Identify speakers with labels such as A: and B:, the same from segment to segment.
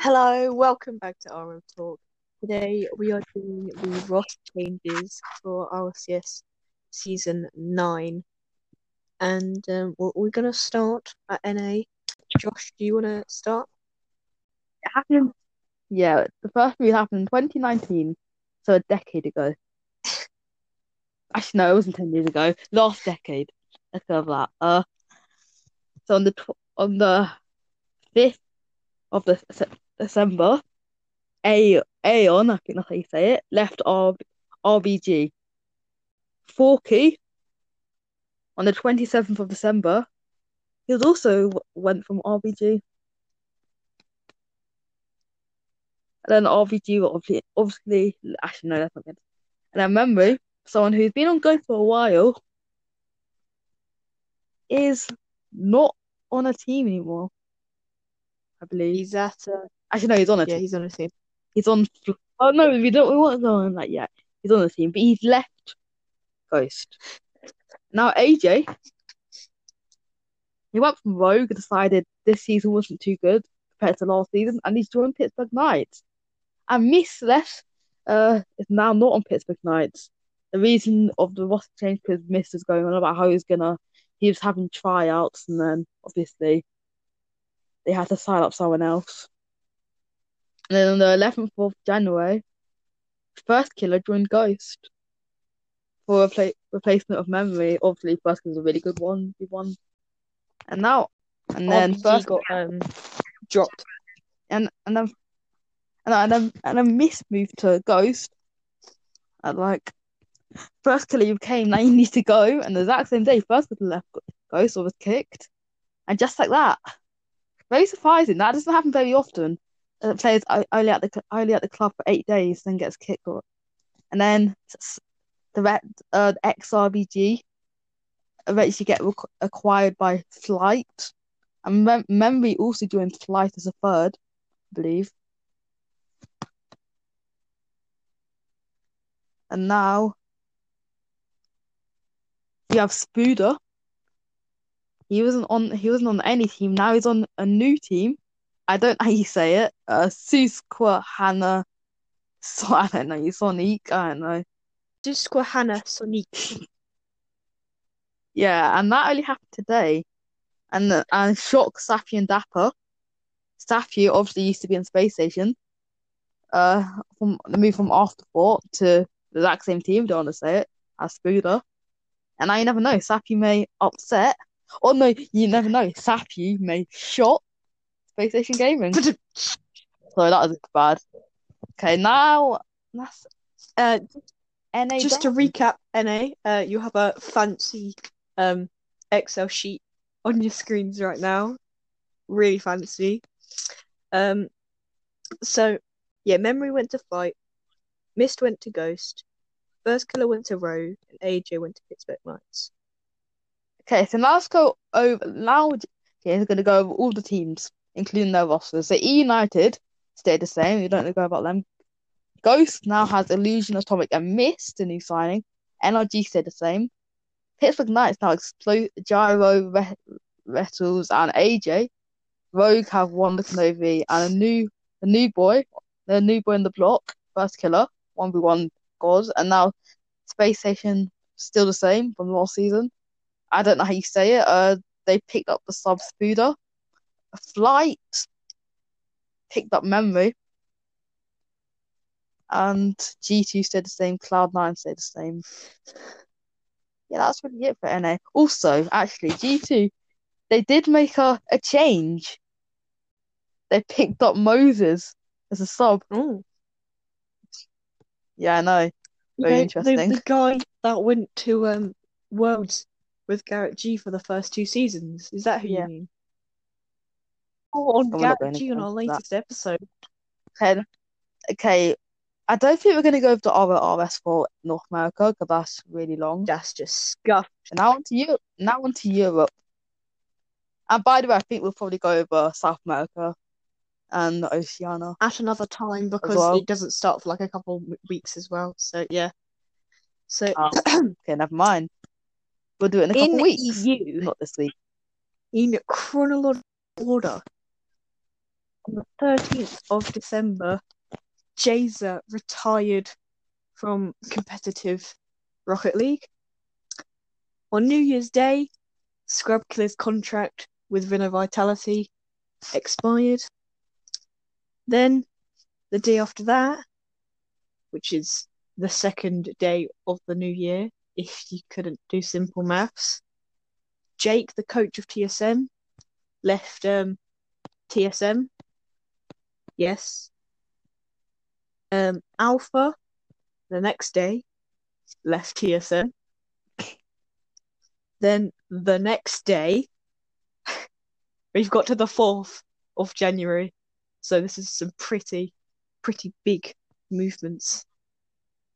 A: Hello, welcome back to RO Talk. Today we are doing the roster changes for RCS season nine, and um, we're, we're gonna start at NA. Josh, do you want to start?
B: It happened. Yeah, the first move happened in 2019, so a decade ago. Actually, no, it wasn't 10 years ago. Last decade. Let's go that. Uh, so on the tw- on the 5th of the December, A Aeon, I think that's how you say it, left R- RBG. Forky on the 27th of December, he also went from RBG. And then RBG obviously, obviously, actually, no, that's not good. And I remember someone who's been on Go for a while is not on a team anymore. I believe.
A: He's at uh,
B: Actually, no, he's on a
A: yeah,
B: team.
A: he's on a team.
B: He's on. Oh no, we don't. We won't go on that yet. He's on the team, but he's left Ghost. Now AJ, he went from Rogue, decided this season wasn't too good compared to last season, and he's joined Pittsburgh Knights. And Miss left, uh, is now not on Pittsburgh Knights. The reason of the roster change because Miss is going on about how he's gonna, he was having tryouts, and then obviously they had to sign up someone else. And then on the 11th of January, First Killer joined Ghost for a repla- replacement of Memory. Obviously, First Killer's a really good one. Good one. And now, and then
A: RBG
B: First
A: got um dropped.
B: and and then and then and then, and then Miss moved to Ghost. And like First Killer you came, now you need to go. And the exact same day, First Killer left Ghost or was kicked. And just like that. Very surprising. That doesn't happen very often. Uh, players only at the only at the club for eight days, then gets kicked. Or, and then the red, uh, XRBG eventually get requ- acquired by Flight. And Mem- Memory also joined Flight as a third, I believe. And now you have Spooder. He wasn't on. He wasn't on any team. Now he's on a new team. I don't know how you say it. Uh, Susquehanna. So I don't know. Sonic. I don't know.
A: Susquehanna Sonic.
B: Yeah, and that only happened today. And and Shock, Safi, and Dapper. Safi obviously used to be in Space Station. Uh, from the move from Afterthought to the exact same team. Don't want to say it as Spooder. And I you never know. Safi may upset. Or no, you never know. Safi may shock Space Station Gaming. So that was bad. Okay, now that's
A: Uh,
B: NA.
A: just to recap, NA, uh, you have a fancy um Excel sheet on your screens right now. Really fancy. Um, so yeah, Memory went to Flight, Mist went to Ghost, First Killer went to Rogue, and AJ went to Pittsburgh Knights.
B: Okay, so now let's go over. Now James is going to go over all the teams, including their rosters. So E United stayed the same. We don't need to go about them. Ghost now has Illusion, Atomic, and Mist, a new signing. NRG stayed the same. Pittsburgh Knights now explode Gyro, Re- Retals, and AJ. Rogue have Wonder Kronovi and a new a new boy, the new boy in the block, First Killer, one v one gods, and now Space Station still the same from last season. I don't know how you say it. Uh, they picked up the sub Spooder. Flight picked up Memory. And G2 stayed the same. Cloud9 stayed the same. Yeah, that's really it for NA. Also, actually, G2, they did make a, a change. They picked up Moses as a sub.
A: Oh,
B: Yeah, I know. Very
A: the,
B: interesting.
A: the guy that went to um Worlds with Garrett G for the first two seasons. Is that who
B: Yeah.
A: you mean? Oh, on
B: we're
A: Garrett G on
B: into
A: our
B: that.
A: latest episode.
B: Okay, okay. I don't think we're going to go over the RRS for North America because that's really long.
A: That's just scuffed.
B: Now on to Europe. Now on to Europe. And by the way, I think we'll probably go over South America and Oceania.
A: at another time because
B: well.
A: it doesn't start for like a couple weeks as well. So yeah. So
B: Oh, okay, never mind. We'll do it in a couple
A: in
B: weeks.
A: EU,
B: Not this week.
A: in chronological order, on the 13th of December, Jayza retired from competitive Rocket League. On New Year's Day, Scrub Killer's contract with Renault Vitality expired. Then, the day after that, which is the second day of the new year, if you couldn't do simple maths, Jake, the coach of TSM, left um, TSM. Yes. Um, Alpha, the next day, left TSM. Then the next day, we've got to the 4th of January. So this is some pretty, pretty big movements.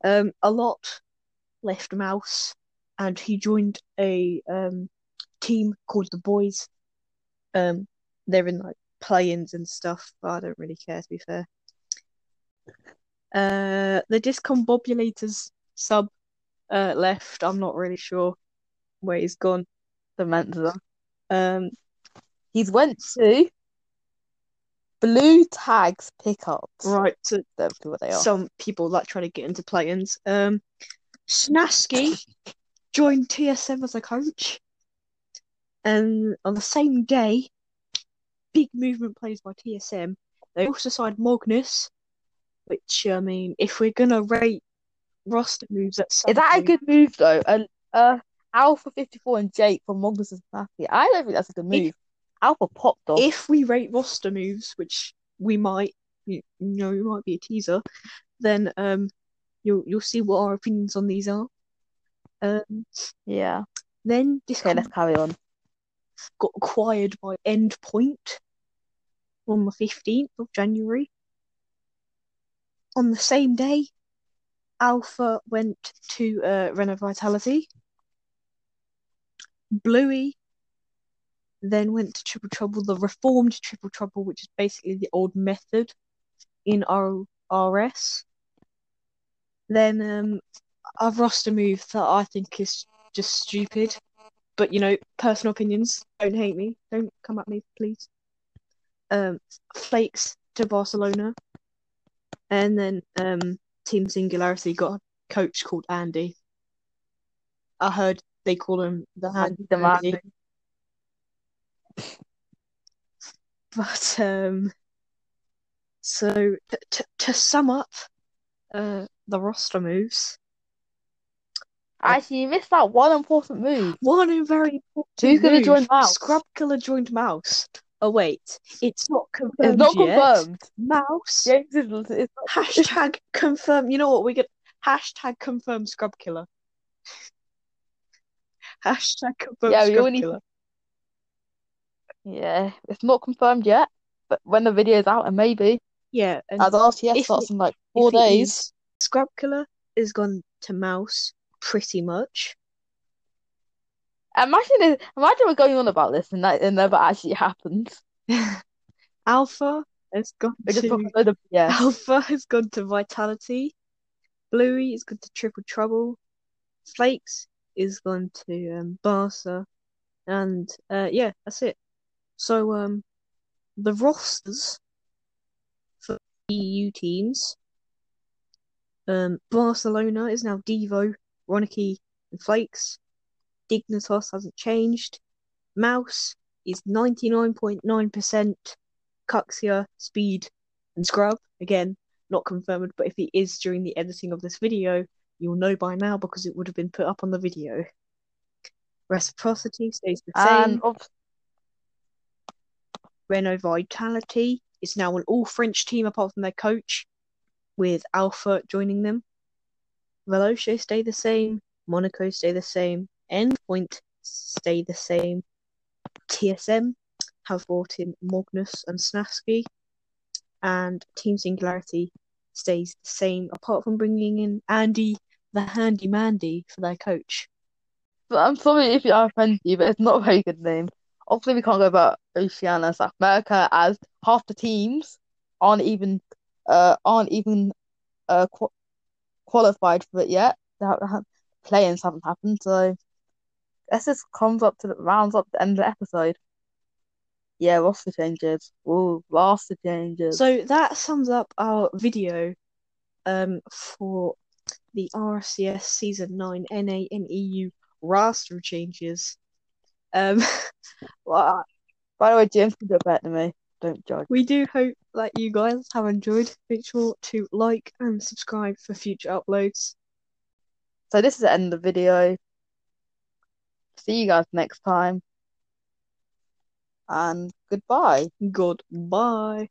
A: Um, a lot left Mouse, and he joined a um, team called the Boys. Um, they're in like play-ins and stuff, but I don't really care to be fair. Uh, the Discombobulators sub uh, left. I'm not really sure where he's gone.
B: The Mensa.
A: Um,
B: He's went to Blue Tags Pickups.
A: right, so
B: Don't what they are.
A: some people like trying to get into play-ins. Um, Snasky joined TSM as a coach, and on the same day, big movement plays by TSM. They also signed Magnus, which I mean, if we're gonna rate roster moves at
B: Is that a good move though? Uh, uh, Alpha 54 and Jake from Magnus and Snappy. I don't think that's a good move. Alpha popped off.
A: if we rate roster moves, which we might, you, you know, it might be a teaser, then um, you'll you'll see what our opinions on these are. Um,
B: yeah.
A: then this
B: Okay, let's carry on.
A: got acquired by Endpoint on the 15th of January. On the same day, Alpha went to uh, Renault Vitality. Bluey then went to Triple Trouble, the reformed Triple Trouble, which is basically the old method in R- RS. Then um, I've roster move that I think is just stupid. But you know, personal opinions. Don't hate me. Don't come at me, please. Um, Flakes to Barcelona, and then um, Team Singularity got a coach called Andy. I heard they call him the Andy.
B: The
A: Mandy.
B: man.
A: But um, so t- t- to sum up, uh, the roster moves.
B: Actually, you missed that one important move.
A: One very important
B: Who's gonna join Mouse?
A: Scrub Killer joined Mouse. Oh wait, it's not confirmed
B: It's not
A: yet.
B: confirmed.
A: Mouse.
B: James is, it's not,
A: Hashtag confirm. You know what? We get hashtag confirm Scrub Killer. Hashtag confirm
B: Yeah,
A: Scrub
B: need-
A: Killer.
B: yeah, it's not confirmed yet. But when the video is out, and maybe
A: Yeah, and
B: as RTS starts in like four days.
A: is, Scrub Killer is gone to Mouse pretty much.
B: Imagine imagine we're going on about this and that it never actually happens.
A: Alpha has gone to
B: talk a load of yeah.
A: Alpha has gone to Vitality. Bluey has gone to Triple Trouble. Flakes is gone to um, Barca. And uh, yeah, that's it. So um, the rosters for EU teams. Um, Barcelona is now Deevo, Ronaky, and Flakes. Dignitas hasn't changed. Mouse is 99.9% Cuxia, Speed, and Scrub. Again, not confirmed, but if he is during the editing of this video, you'll know by now because it would have been put up on the video. Reciprocity stays the same.
B: And of,
A: Renault Vitality is now an all French team apart from their coach, with Alpha joining them. Veloce stay the same. Monaco stay the same. Endpoint stay the same. TSM have brought in Magnus and Snafsky. And Team Singularity stays the same apart from bringing in Andy the Handy Mandy for their coach.
B: but I'm sorry if I offend you, but it's not a very good name. Obviously, we can't go about Oceania South America as half the teams aren't even uh aren't even uh qu qualified for it yet. They have, have, play-ins haven't happened, so this just comes up to the rounds up the end of the episode. Yeah, roster changes. Ooh, roster changes.
A: So that sums up our video um for the RCS Season 9 NA and EU roster changes. Um, well,
B: By the way, James can do it better than me. Don't judge.
A: we do hope that you guys have enjoyed. Make sure to like and subscribe for future uploads.
B: So this is the end of the video. See you guys next time. And goodbye.
A: Goodbye.